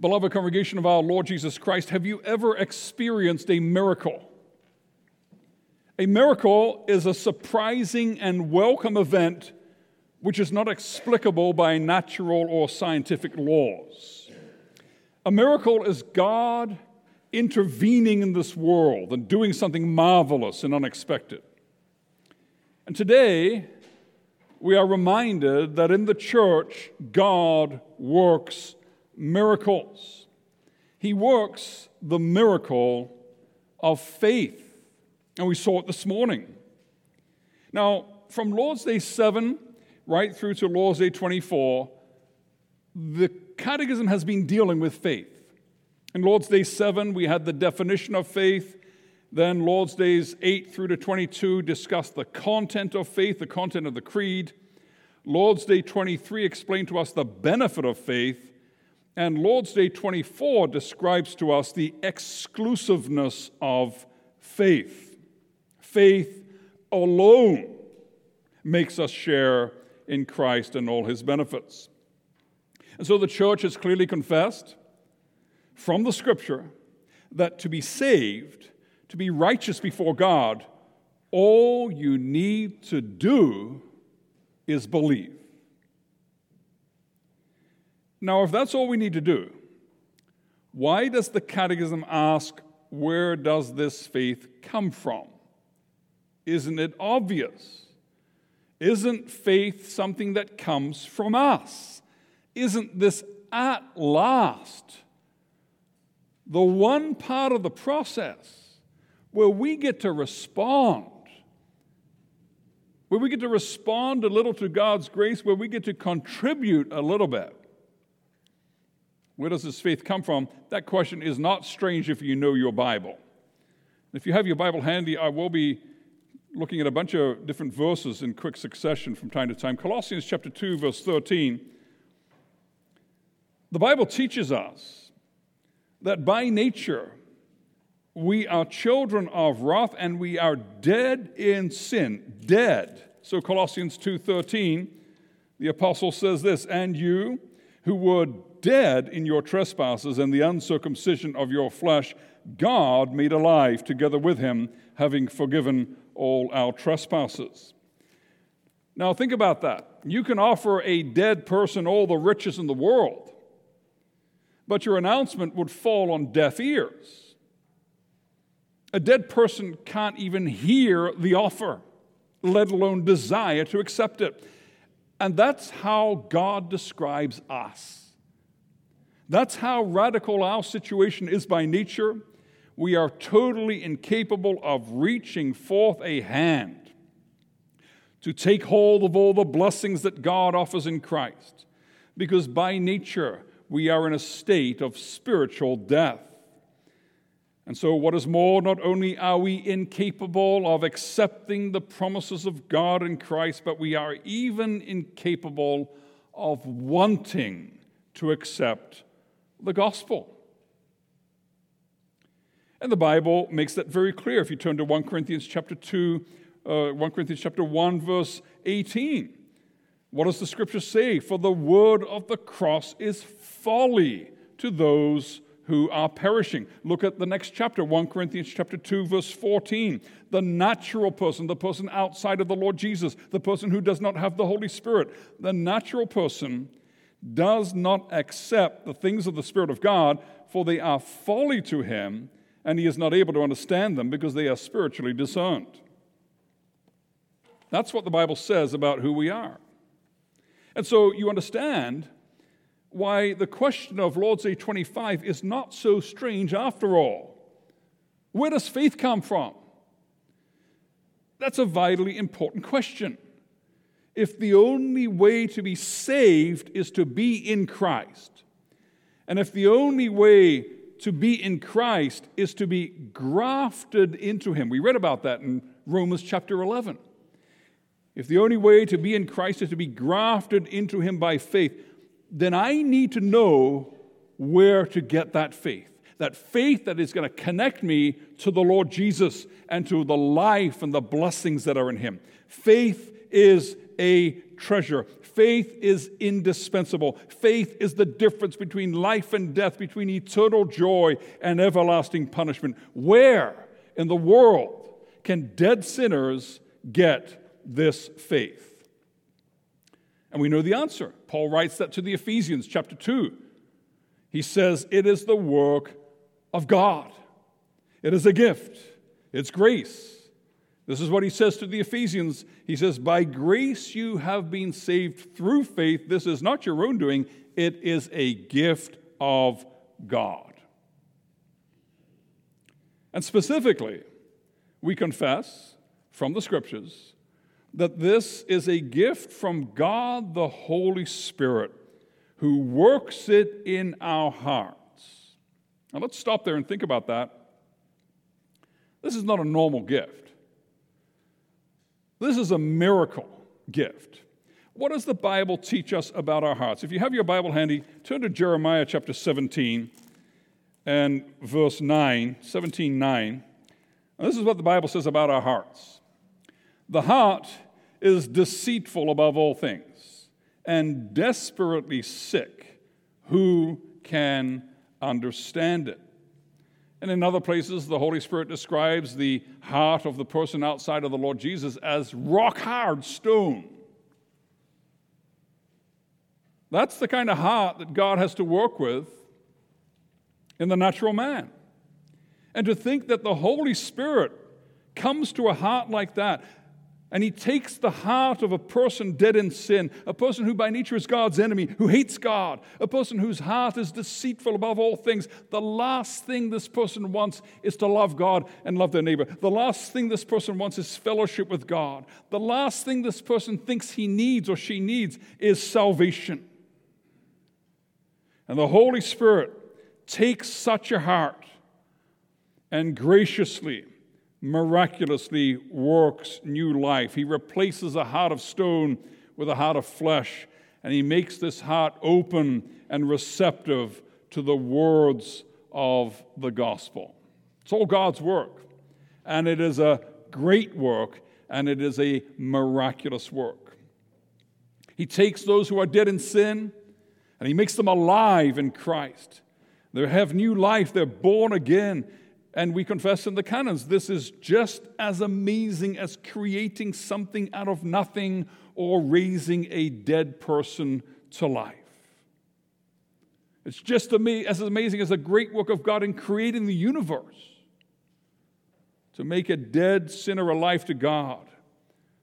Beloved congregation of our Lord Jesus Christ, have you ever experienced a miracle? A miracle is a surprising and welcome event which is not explicable by natural or scientific laws. A miracle is God intervening in this world and doing something marvelous and unexpected. And today, we are reminded that in the church, God works miracles. He works the miracle of faith. And we saw it this morning. Now, from Lord's Day 7 right through to Lord's Day 24, the Catechism has been dealing with faith. In Lord's Day 7, we had the definition of faith. Then Lord's Days 8 through to 22 discussed the content of faith, the content of the creed. Lord's Day 23 explained to us the benefit of faith. And Lord's Day 24 describes to us the exclusiveness of faith. Faith alone makes us share in Christ and all his benefits. And so the church has clearly confessed from the scripture that to be saved, to be righteous before God, all you need to do is believe. Now, if that's all we need to do, why does the Catechism ask, where does this faith come from? Isn't it obvious? Isn't faith something that comes from us? Isn't this at last the one part of the process where we get to respond? Where we get to respond a little to God's grace, where we get to contribute a little bit. Where does this faith come from? That question is not strange if you know your Bible. If you have your Bible handy, I will be looking at a bunch of different verses in quick succession from time to time. Colossians chapter 2 verse 13. The Bible teaches us that by nature we are children of wrath and we are dead in sin. Dead. So Colossians 2:13 the apostle says this, and you who were dead in your trespasses and the uncircumcision of your flesh, God made alive together with him, having forgiven all our trespasses. Now, think about that. You can offer a dead person all the riches in the world, but your announcement would fall on deaf ears. A dead person can't even hear the offer, let alone desire to accept it. And that's how God describes us. That's how radical our situation is by nature. We are totally incapable of reaching forth a hand to take hold of all the blessings that God offers in Christ, because by nature we are in a state of spiritual death. And so, what is more, not only are we incapable of accepting the promises of God in Christ, but we are even incapable of wanting to accept the gospel. And the Bible makes that very clear. If you turn to 1 Corinthians chapter 2, uh, 1 Corinthians chapter 1, verse 18. What does the scripture say? For the word of the cross is folly to those who are perishing. Look at the next chapter, 1 Corinthians chapter 2 verse 14. The natural person, the person outside of the Lord Jesus, the person who does not have the Holy Spirit, the natural person does not accept the things of the Spirit of God, for they are folly to him, and he is not able to understand them because they are spiritually discerned. That's what the Bible says about who we are. And so you understand why the question of Lord's Day 25 is not so strange after all. Where does faith come from? That's a vitally important question if the only way to be saved is to be in Christ, and if the only way to be in Christ is to be grafted into Him, we read about that in Romans chapter 11. If the only way to be in Christ is to be grafted into Him by faith, then I need to know where to get that faith. That faith that is going to connect me to the Lord Jesus and to the life and the blessings that are in Him. Faith is a treasure. Faith is indispensable. Faith is the difference between life and death, between eternal joy and everlasting punishment. Where in the world can dead sinners get this faith? And we know the answer. Paul writes that to the Ephesians, chapter 2. He says, It is the work of God, it is a gift, it's grace. This is what he says to the Ephesians. He says, By grace you have been saved through faith. This is not your own doing, it is a gift of God. And specifically, we confess from the scriptures that this is a gift from God the Holy Spirit who works it in our hearts. Now let's stop there and think about that. This is not a normal gift. This is a miracle gift. What does the Bible teach us about our hearts? If you have your Bible handy, turn to Jeremiah chapter 17 and verse 9, 17 9. And this is what the Bible says about our hearts. The heart is deceitful above all things and desperately sick. Who can understand it? And in other places, the Holy Spirit describes the heart of the person outside of the Lord Jesus as rock hard stone. That's the kind of heart that God has to work with in the natural man. And to think that the Holy Spirit comes to a heart like that, and he takes the heart of a person dead in sin, a person who by nature is God's enemy, who hates God, a person whose heart is deceitful above all things. The last thing this person wants is to love God and love their neighbor. The last thing this person wants is fellowship with God. The last thing this person thinks he needs or she needs is salvation. And the Holy Spirit takes such a heart and graciously miraculously works new life. He replaces a heart of stone with a heart of flesh, and he makes this heart open and receptive to the words of the gospel. It's all God's work, and it is a great work, and it is a miraculous work. He takes those who are dead in sin and he makes them alive in Christ. They have new life, they're born again, and we confess in the canons this is just as amazing as creating something out of nothing or raising a dead person to life. It's just as amazing as the great work of God in creating the universe. To make a dead sinner alive to God,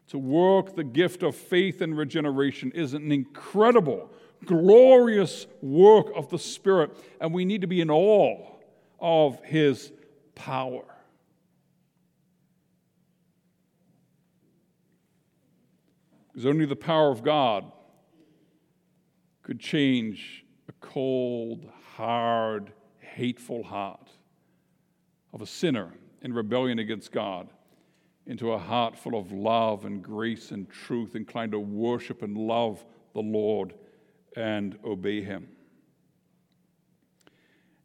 to work the gift of faith and regeneration is an incredible, glorious work of the Spirit, and we need to be in awe of His power. Because only the power of God could change a cold, hard, hateful heart of a sinner in rebellion against God into a heart full of love and grace and truth, inclined to worship and love the Lord and obey Him.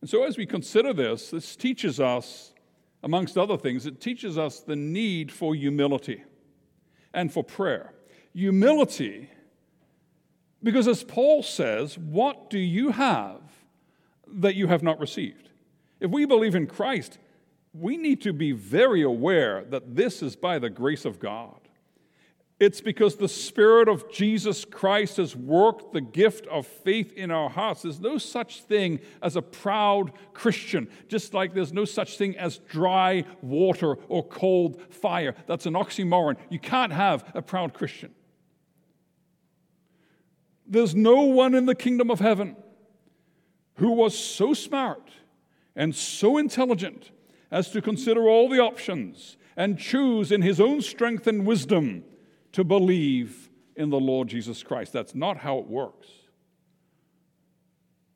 And so, as we consider this, this teaches us, amongst other things, it teaches us the need for humility and for prayer. Humility, because as Paul says, what do you have that you have not received? If we believe in Christ, we need to be very aware that this is by the grace of God. It's because the Spirit of Jesus Christ has worked the gift of faith in our hearts. There's no such thing as a proud Christian, just like there's no such thing as dry water or cold fire. That's an oxymoron. You can't have a proud Christian. There's no one in the kingdom of heaven who was so smart and so intelligent as to consider all the options and choose in his own strength and wisdom to believe in the Lord Jesus Christ. That's not how it works.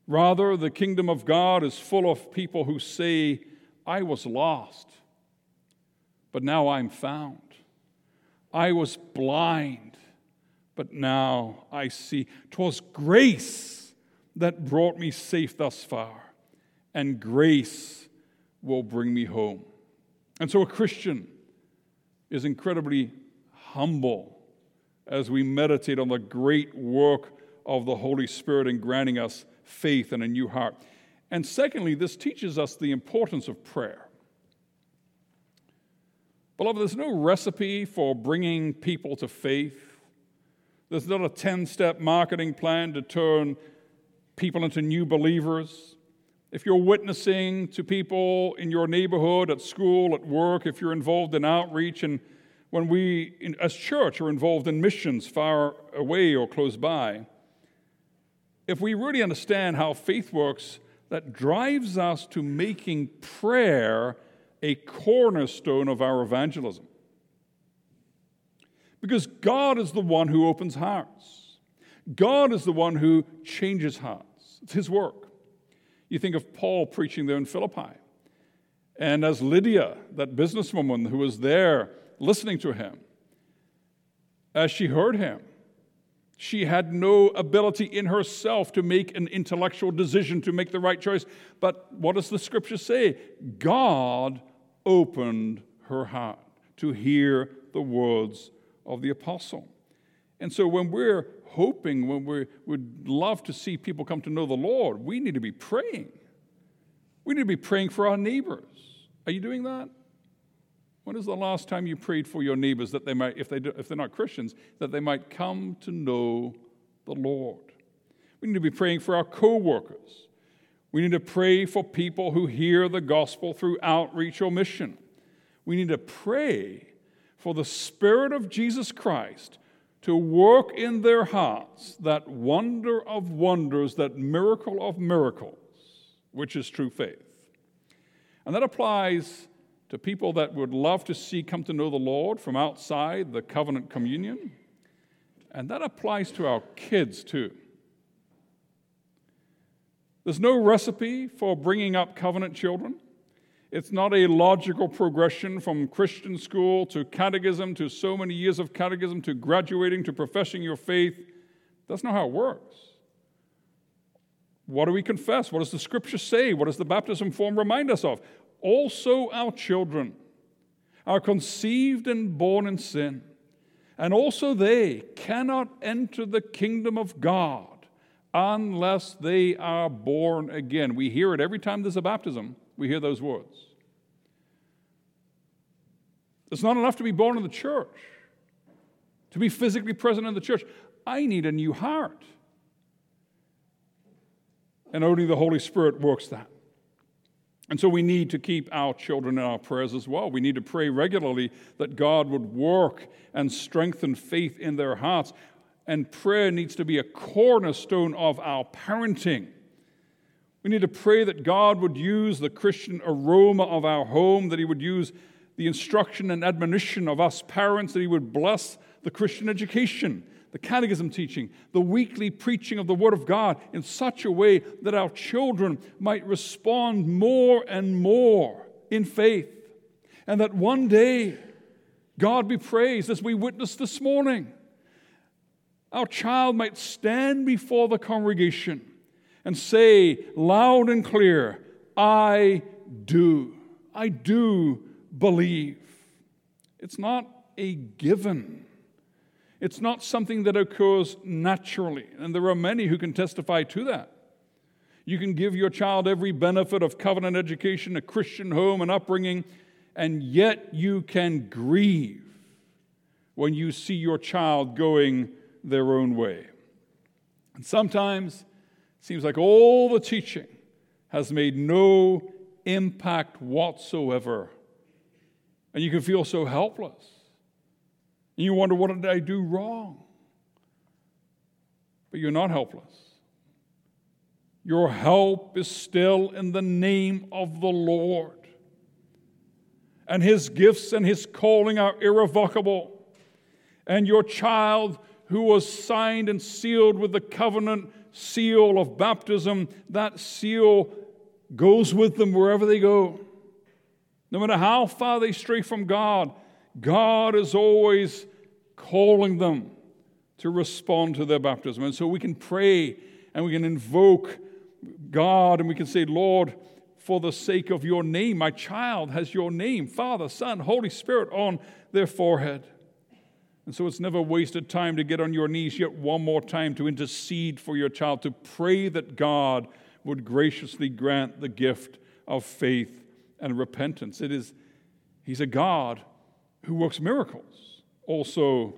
Rather, the kingdom of God is full of people who say, I was lost, but now I'm found. I was blind, but now I see. 'Twas grace that brought me safe thus far, and grace will bring me home. And so a Christian is incredibly humble as we meditate on the great work of the Holy Spirit in granting us faith and a new heart. And secondly, this teaches us the importance of prayer. Beloved, there's no recipe for bringing people to faith. There's not a 10 step marketing plan to turn people into new believers. If you're witnessing to people in your neighborhood, at school, at work, if you're involved in outreach, and when we as church are involved in missions far away or close by, if we really understand how faith works, that drives us to making prayer a cornerstone of our evangelism. Because God is the one who opens hearts, God is the one who changes hearts. It's His work. You think of Paul preaching there in Philippi. And as Lydia, that businesswoman who was there listening to him, as she heard him, she had no ability in herself to make an intellectual decision to make the right choice. But what does the scripture say? God opened her heart to hear the words of the apostle. And so when we're hoping, when we would love to see people come to know the Lord, we need to be praying. We need to be praying for our neighbors. Are you doing that? When is the last time you prayed for your neighbors that they might, if, they do, if they're not Christians, that they might come to know the Lord? We need to be praying for our co workers. We need to pray for people who hear the gospel through outreach or mission. We need to pray for the Spirit of Jesus Christ to work in their hearts that wonder of wonders, that miracle of miracles, which is true faith. And that applies to people that would love to see come to know the Lord from outside the covenant communion. And that applies to our kids too. There's no recipe for bringing up covenant children. It's not a logical progression from Christian school to catechism to so many years of catechism to graduating to professing your faith. That's not how it works. What do we confess? What does the scripture say? What does the baptism form remind us of? Also, our children are conceived and born in sin, and also they cannot enter the kingdom of God unless they are born again. We hear it every time there's a baptism, we hear those words. It's not enough to be born in the church, to be physically present in the church. I need a new heart. And only the Holy Spirit works that. And so we need to keep our children in our prayers as well. We need to pray regularly that God would work and strengthen faith in their hearts and prayer needs to be a cornerstone of our parenting. We need to pray that God would use the Christian aroma of our home, that He would use the instruction and admonition of us parents, that He would bless the Christian education, the catechism teaching, the weekly preaching of the Word of God in such a way that our children might respond more and more in faith. And that one day, God be praised as we witnessed this morning our child might stand before the congregation and say loud and clear, I do. I do believe. It's not a given. It's not something that occurs naturally. And there are many who can testify to that. You can give your child every benefit of covenant education, a Christian home, and upbringing, and yet you can grieve when you see your child going their own way. And sometimes it seems like all the teaching has made no impact whatsoever. And you can feel so helpless. And you wonder, what did I do wrong? But you're not helpless. Your help is still in the name of the Lord. And his gifts and his calling are irrevocable. And your child who was signed and sealed with the covenant seal of baptism, that seal goes with them wherever they go. No matter how far they stray from God, God is always calling them to respond to their baptism. And so we can pray and we can invoke God and we can say, Lord, for the sake of your name, my child has your name, Father, Son, Holy Spirit, on their forehead. And so it's never wasted time to get on your knees yet one more time to intercede for your child, to pray that God would graciously grant the gift of faith and repentance. It is, He's a God who works miracles, also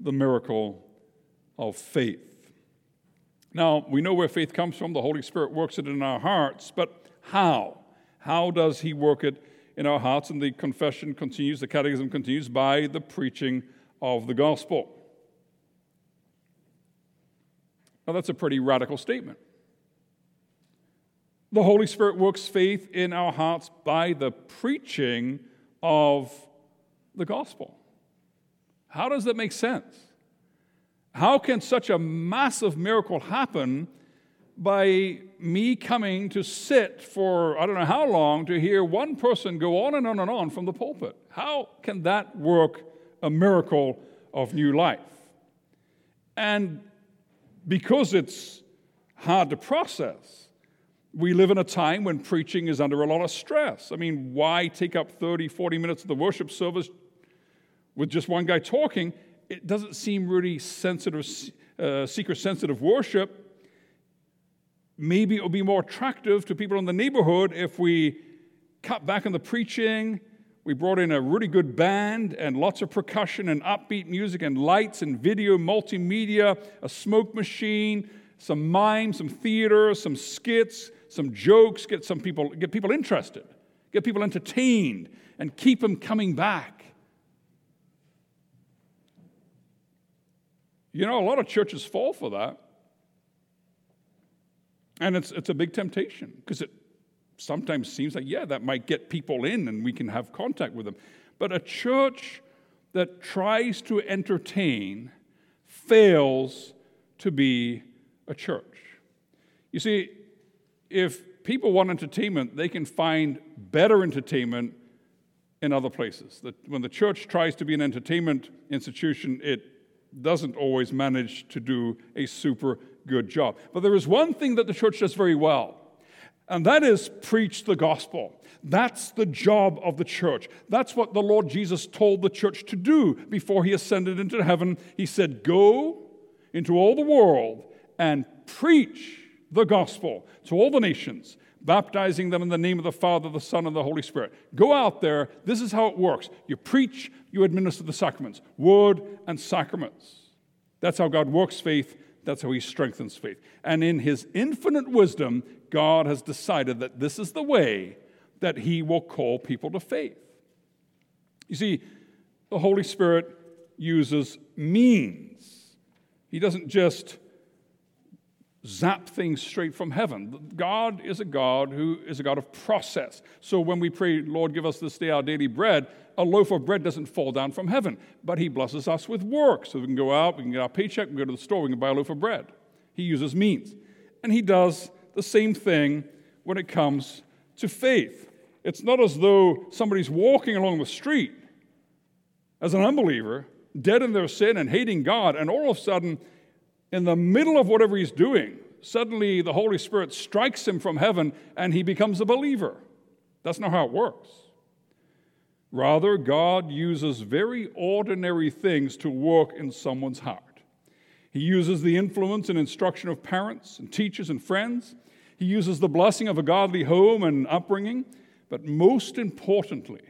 the miracle of faith. Now, we know where faith comes from. The Holy Spirit works it in our hearts, but how? How does He work it in our hearts? And the confession continues, the catechism continues by the preaching of the gospel. Now, that's a pretty radical statement. The Holy Spirit works faith in our hearts by the preaching of the gospel. How does that make sense? How can such a massive miracle happen by me coming to sit for I don't know how long to hear one person go on and on and on from the pulpit? How can that work a miracle of new life? And because it's hard to process, we live in a time when preaching is under a lot of stress. I mean, why take up 30, 40 minutes of the worship service with just one guy talking? It doesn't seem really sensitive, uh, sensitive worship. Maybe it will be more attractive to people in the neighborhood if we cut back on the preaching. We brought in a really good band and lots of percussion and upbeat music and lights and video, multimedia, a smoke machine, some mime, some theater, some skits, some jokes, get some people, get people interested, get people entertained, and keep them coming back. You know, a lot of churches fall for that. And it's, it's a big temptation because it sometimes seems like, yeah, that might get people in and we can have contact with them. But a church that tries to entertain fails to be a church. You see, if people want entertainment, they can find better entertainment in other places. That when the church tries to be an entertainment institution, it doesn't always manage to do a super good job. But there is one thing that the church does very well, and that is preach the gospel. That's the job of the church. That's what the Lord Jesus told the church to do before he ascended into heaven. He said, Go into all the world and preach the gospel to all the nations, baptizing them in the name of the Father, the Son, and the Holy Spirit. Go out there. This is how it works. You preach, you administer the sacraments, word and sacraments. That's how God works faith. That's how He strengthens faith. And in His infinite wisdom, God has decided that this is the way that He will call people to faith. You see, the Holy Spirit uses means. He doesn't just zap things straight from heaven. God is a God who is a God of process. So when we pray, Lord, give us this day our daily bread, a loaf of bread doesn't fall down from heaven, but He blesses us with work. So we can go out, we can get our paycheck, we can go to the store, we can buy a loaf of bread. He uses means. And He does the same thing when it comes to faith. It's not as though somebody's walking along the street as an unbeliever, dead in their sin and hating God, and all of a sudden in the middle of whatever he's doing, suddenly the Holy Spirit strikes him from heaven and he becomes a believer. That's not how it works. Rather, God uses very ordinary things to work in someone's heart. He uses the influence and instruction of parents and teachers and friends. He uses the blessing of a godly home and upbringing. But most importantly,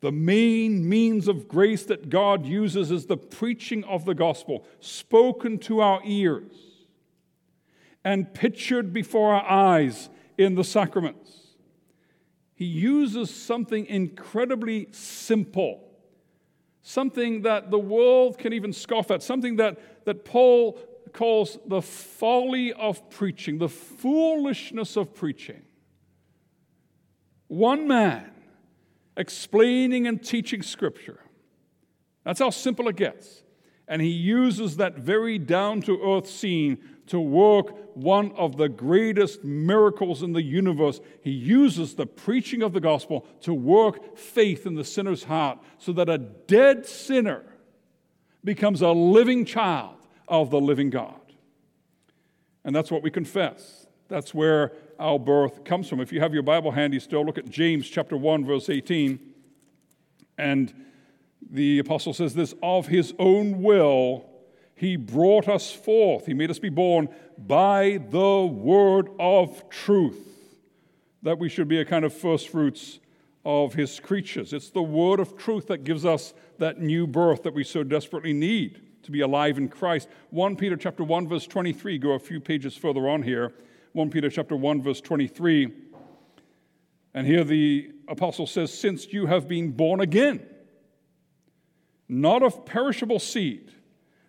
the main means of grace that God uses is the preaching of the gospel, spoken to our ears and pictured before our eyes in the sacraments. He uses something incredibly simple, something that the world can even scoff at, something that, that Paul calls the folly of preaching, the foolishness of preaching. One man explaining and teaching Scripture. That's how simple it gets. And he uses that very down to earth scene to work one of the greatest miracles in the universe. He uses the preaching of the gospel to work faith in the sinner's heart so that a dead sinner becomes a living child of the living God. And that's what we confess. That's where our birth comes from. If you have your Bible handy still, look at James chapter 1, verse 18. And The apostle says this of his own will, he brought us forth. He made us be born by the word of truth, that we should be a kind of first fruits of his creatures. It's the word of truth that gives us that new birth that we so desperately need to be alive in Christ. 1 Peter chapter 1 verse 23, go a few pages further on here. 1 Peter chapter 1 verse 23. And here the apostle says, Since you have been born again, not of perishable seed,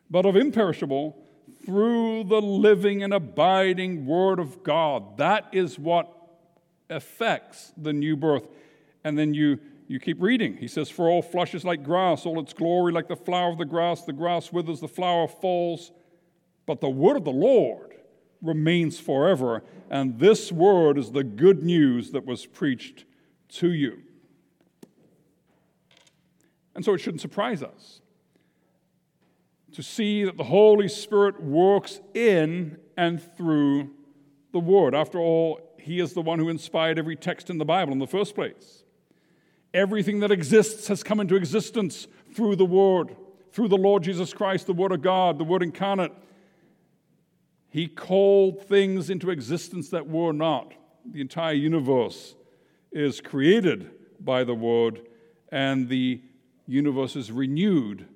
but of imperishable, through the living and abiding Word of God. That is what affects the new birth. And then you, you keep reading. He says, For all flesh is like grass, all its glory like the flower of the grass. The grass withers, the flower falls. But the word of the Lord remains forever. And this word is the good news that was preached to you. And so it shouldn't surprise us to see that the Holy Spirit works in and through the Word. After all, He is the one who inspired every text in the Bible in the first place. Everything that exists has come into existence through the Word, through the Lord Jesus Christ, the Word of God, the Word incarnate. He called things into existence that were not. The entire universe is created by the Word, and the universe is renewed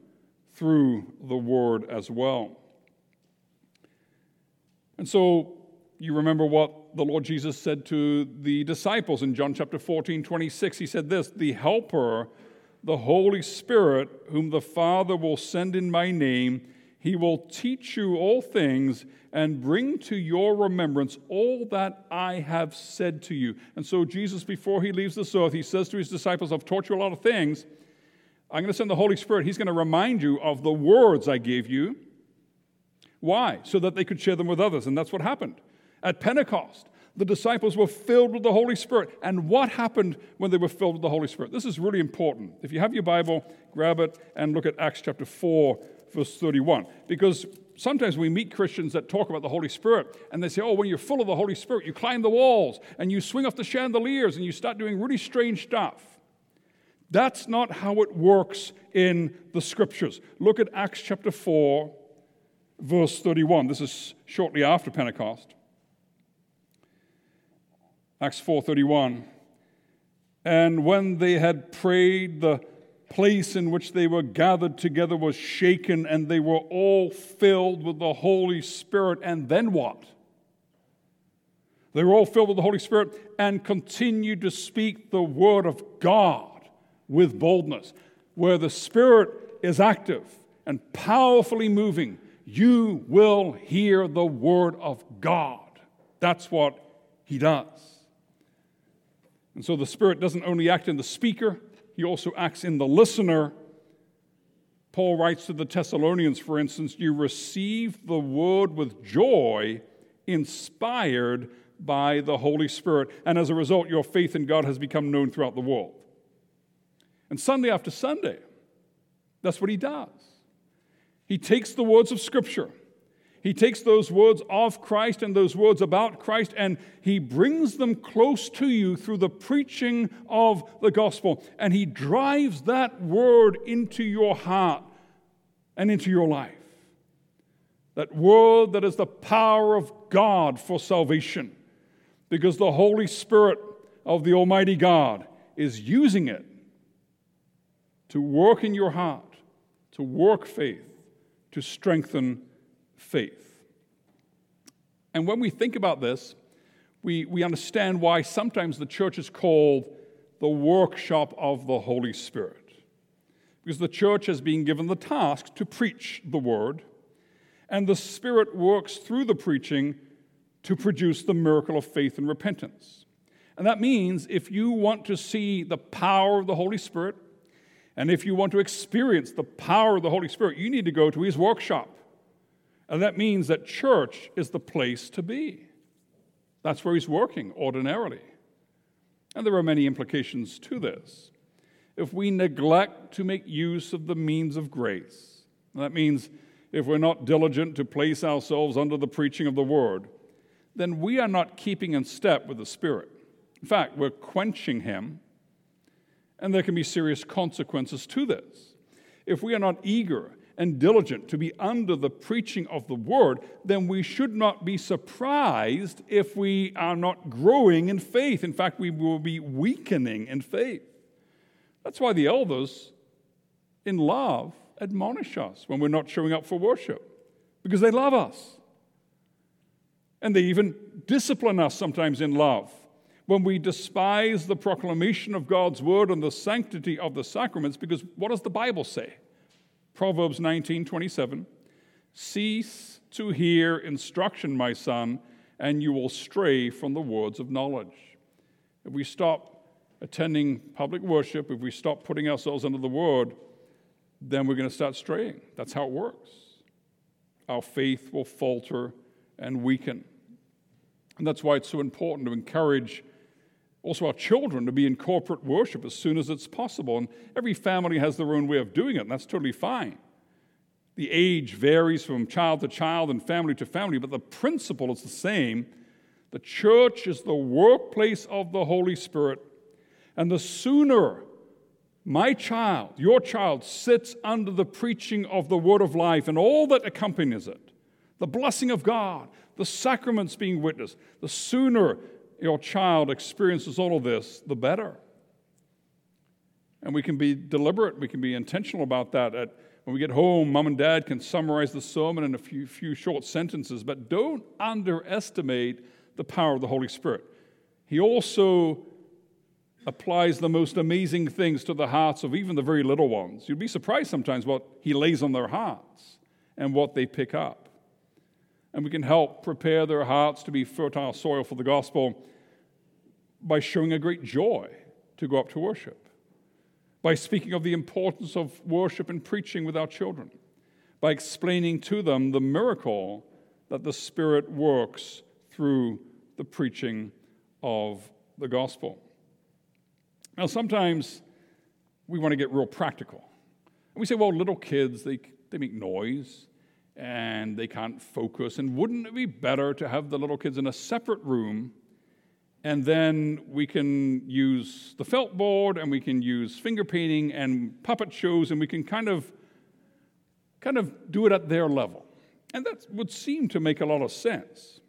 through the Word as well. And so you remember what the Lord Jesus said to the disciples in John chapter 14, 26. He said this The Helper, the Holy Spirit, whom the Father will send in my name, he will teach you all things and bring to your remembrance all that I have said to you. And so, Jesus, before he leaves this earth, he says to his disciples, I've taught you a lot of things. I'm going to send the Holy Spirit. He's going to remind you of the words I gave you. Why? So that they could share them with others. And that's what happened. At Pentecost, the disciples were filled with the Holy Spirit. And what happened when they were filled with the Holy Spirit? This is really important. If you have your Bible, grab it and look at Acts chapter 4, verse 31. Because sometimes we meet Christians that talk about the Holy Spirit and they say, oh, when you're full of the Holy Spirit, you climb the walls and you swing off the chandeliers and you start doing really strange stuff. That's not how it works in the scriptures. Look at Acts chapter 4, verse 31. This is shortly after Pentecost. Acts 4:31. And when they had prayed, the place in which they were gathered together was shaken, and they were all filled with the Holy Spirit. And then what? They were all filled with the Holy Spirit and continued to speak the word of God with boldness. Where the Spirit is active and powerfully moving, you will hear the word of God. That's what He does. And so the Spirit doesn't only act in the speaker, He also acts in the listener. Paul writes to the Thessalonians, for instance, you receive the word with joy, inspired by the Holy Spirit. And as a result, your faith in God has become known throughout the world. And Sunday after Sunday, that's what he does. He takes the words of Scripture he takes those words of Christ and those words about Christ and he brings them close to you through the preaching of the gospel. And he drives that word into your heart and into your life. That word that is the power of God for salvation. Because the Holy Spirit of the Almighty God is using it to work in your heart, to work faith, to strengthen faith. And when we think about this, we, we understand why sometimes the church is called the workshop of the Holy Spirit. Because the church has been given the task to preach the word, and the Spirit works through the preaching to produce the miracle of faith and repentance. And that means if you want to see the power of the Holy Spirit, and if you want to experience the power of the Holy Spirit, you need to go to his workshop. And that means that church is the place to be. That's where he's working ordinarily. And there are many implications to this. If we neglect to make use of the means of grace, that means if we're not diligent to place ourselves under the preaching of the word, then we are not keeping in step with the Spirit. In fact, we're quenching him, and there can be serious consequences to this. if we are not eager and diligent to be under the preaching of the word, then we should not be surprised if we are not growing in faith. In fact, we will be weakening in faith. That's why the elders, in love, admonish us when we're not showing up for worship, because they love us. And they even discipline us sometimes in love when we despise the proclamation of God's word and the sanctity of the sacraments, because what does the Bible say? Proverbs 19 27. Cease to hear instruction, my son, and you will stray from the words of knowledge. If we stop attending public worship, if we stop putting ourselves under the word, then we're going to start straying. That's how it works. Our faith will falter and weaken. And that's why it's so important to encourage also our children to be in corporate worship as soon as it's possible. And every family has their own way of doing it, and that's totally fine. The age varies from child to child and family to family, but the principle is the same. The church is the workplace of the Holy Spirit, and the sooner my child, your child, sits under the preaching of the word of life and all that accompanies it, the blessing of God, the sacraments being witnessed, the sooner your child experiences all of this, the better. And we can be deliberate, we can be intentional about that. At, when we get home, mom and dad can summarize the sermon in a few, few short sentences, but don't underestimate the power of the Holy Spirit. He also applies the most amazing things to the hearts of even the very little ones. You'd be surprised sometimes what he lays on their hearts and what they pick up and we can help prepare their hearts to be fertile soil for the gospel by showing a great joy to go up to worship, by speaking of the importance of worship and preaching with our children, by explaining to them the miracle that the Spirit works through the preaching of the gospel. Now, sometimes we want to get real practical. And we say, well, little kids, they, they make noise and they can't focus. And wouldn't it be better to have the little kids in a separate room? And then we can use the felt board and we can use finger painting and puppet shows and we can kind of kind of do it at their level. And that would seem to make a lot of sense.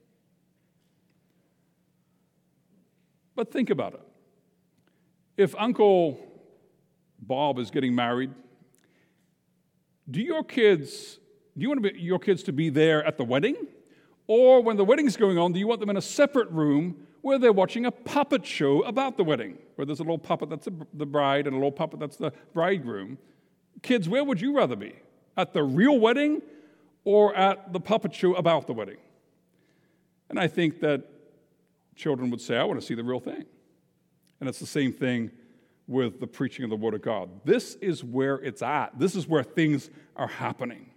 But think about it. If Uncle Bob is getting married, do your kids do you want be, your kids to be there at the wedding? Or when the wedding's going on, do you want them in a separate room where they're watching a puppet show about the wedding, where there's a little puppet that's the bride and a little puppet that's the bridegroom? Kids, where would you rather be? At the real wedding or at the puppet show about the wedding? And I think that children would say, I want to see the real thing. And it's the same thing with the preaching of the Word of God. This is where it's at, this is where things are happening.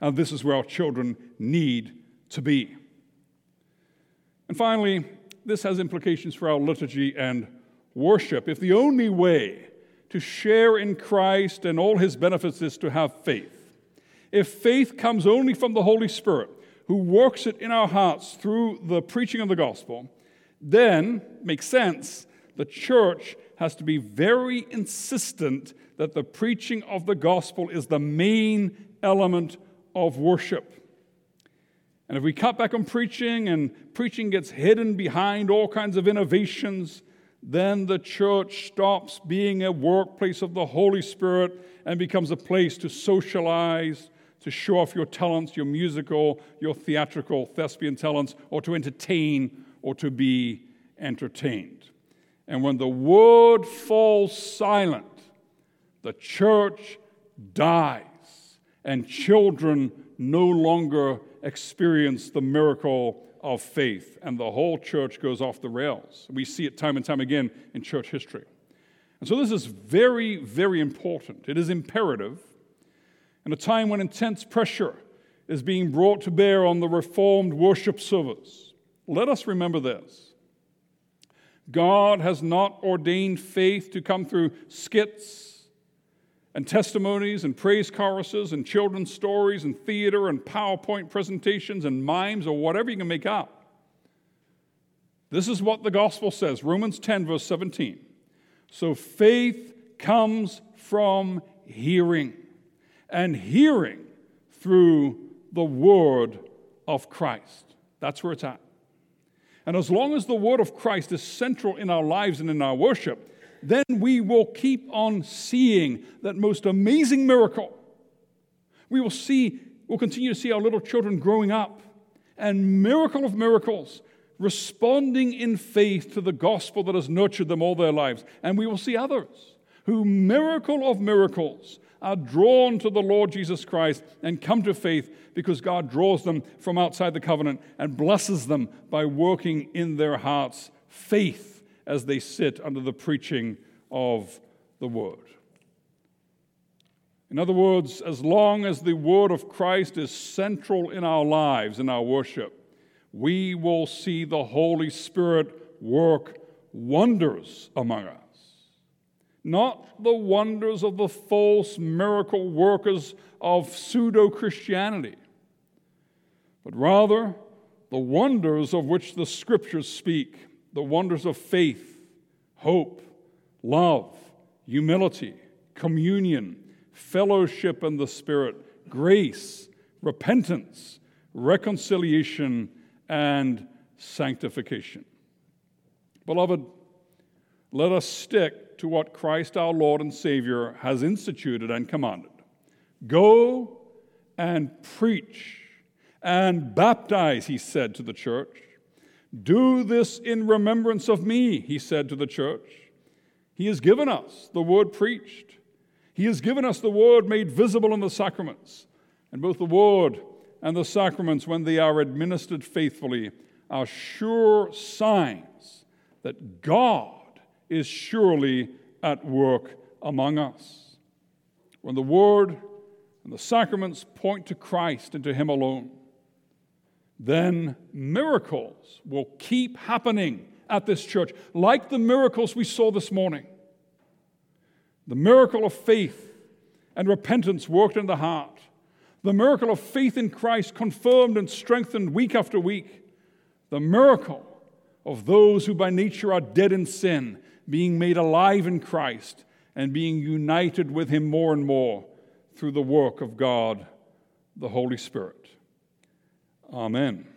And this is where our children need to be. And finally, this has implications for our liturgy and worship. If the only way to share in Christ and all his benefits is to have faith, if faith comes only from the Holy Spirit, who works it in our hearts through the preaching of the gospel, then, makes sense, the church has to be very insistent that the preaching of the gospel is the main element of worship. And if we cut back on preaching and preaching gets hidden behind all kinds of innovations, then the church stops being a workplace of the Holy Spirit and becomes a place to socialize, to show off your talents, your musical, your theatrical, thespian talents, or to entertain or to be entertained. And when the word falls silent, the church dies and children no longer experience the miracle of faith, and the whole church goes off the rails. We see it time and time again in church history. And so this is very, very important. It is imperative. In a time when intense pressure is being brought to bear on the reformed worship service, let us remember this. God has not ordained faith to come through skits and testimonies and praise choruses and children's stories and theater and PowerPoint presentations and mimes or whatever you can make up. This is what the gospel says Romans 10, verse 17. So faith comes from hearing, and hearing through the word of Christ. That's where it's at. And as long as the word of Christ is central in our lives and in our worship, then we will keep on seeing that most amazing miracle. We will see, we'll continue to see our little children growing up and miracle of miracles, responding in faith to the gospel that has nurtured them all their lives. And we will see others who, miracle of miracles, are drawn to the Lord Jesus Christ and come to faith because God draws them from outside the covenant and blesses them by working in their hearts faith as they sit under the preaching of the word. In other words, as long as the word of Christ is central in our lives, in our worship, we will see the Holy Spirit work wonders among us. Not the wonders of the false miracle workers of pseudo Christianity, but rather the wonders of which the scriptures speak the wonders of faith, hope, love, humility, communion, fellowship in the Spirit, grace, repentance, reconciliation, and sanctification. Beloved, let us stick to what Christ our Lord and Savior has instituted and commanded. Go and preach and baptize, he said to the church. Do this in remembrance of me, he said to the church. He has given us the word preached. He has given us the word made visible in the sacraments. And both the word and the sacraments, when they are administered faithfully, are sure signs that God is surely at work among us. When the word and the sacraments point to Christ and to Him alone, then miracles will keep happening at this church, like the miracles we saw this morning. The miracle of faith and repentance worked in the heart. The miracle of faith in Christ confirmed and strengthened week after week. The miracle of those who by nature are dead in sin being made alive in Christ and being united with Him more and more through the work of God, the Holy Spirit. Amen.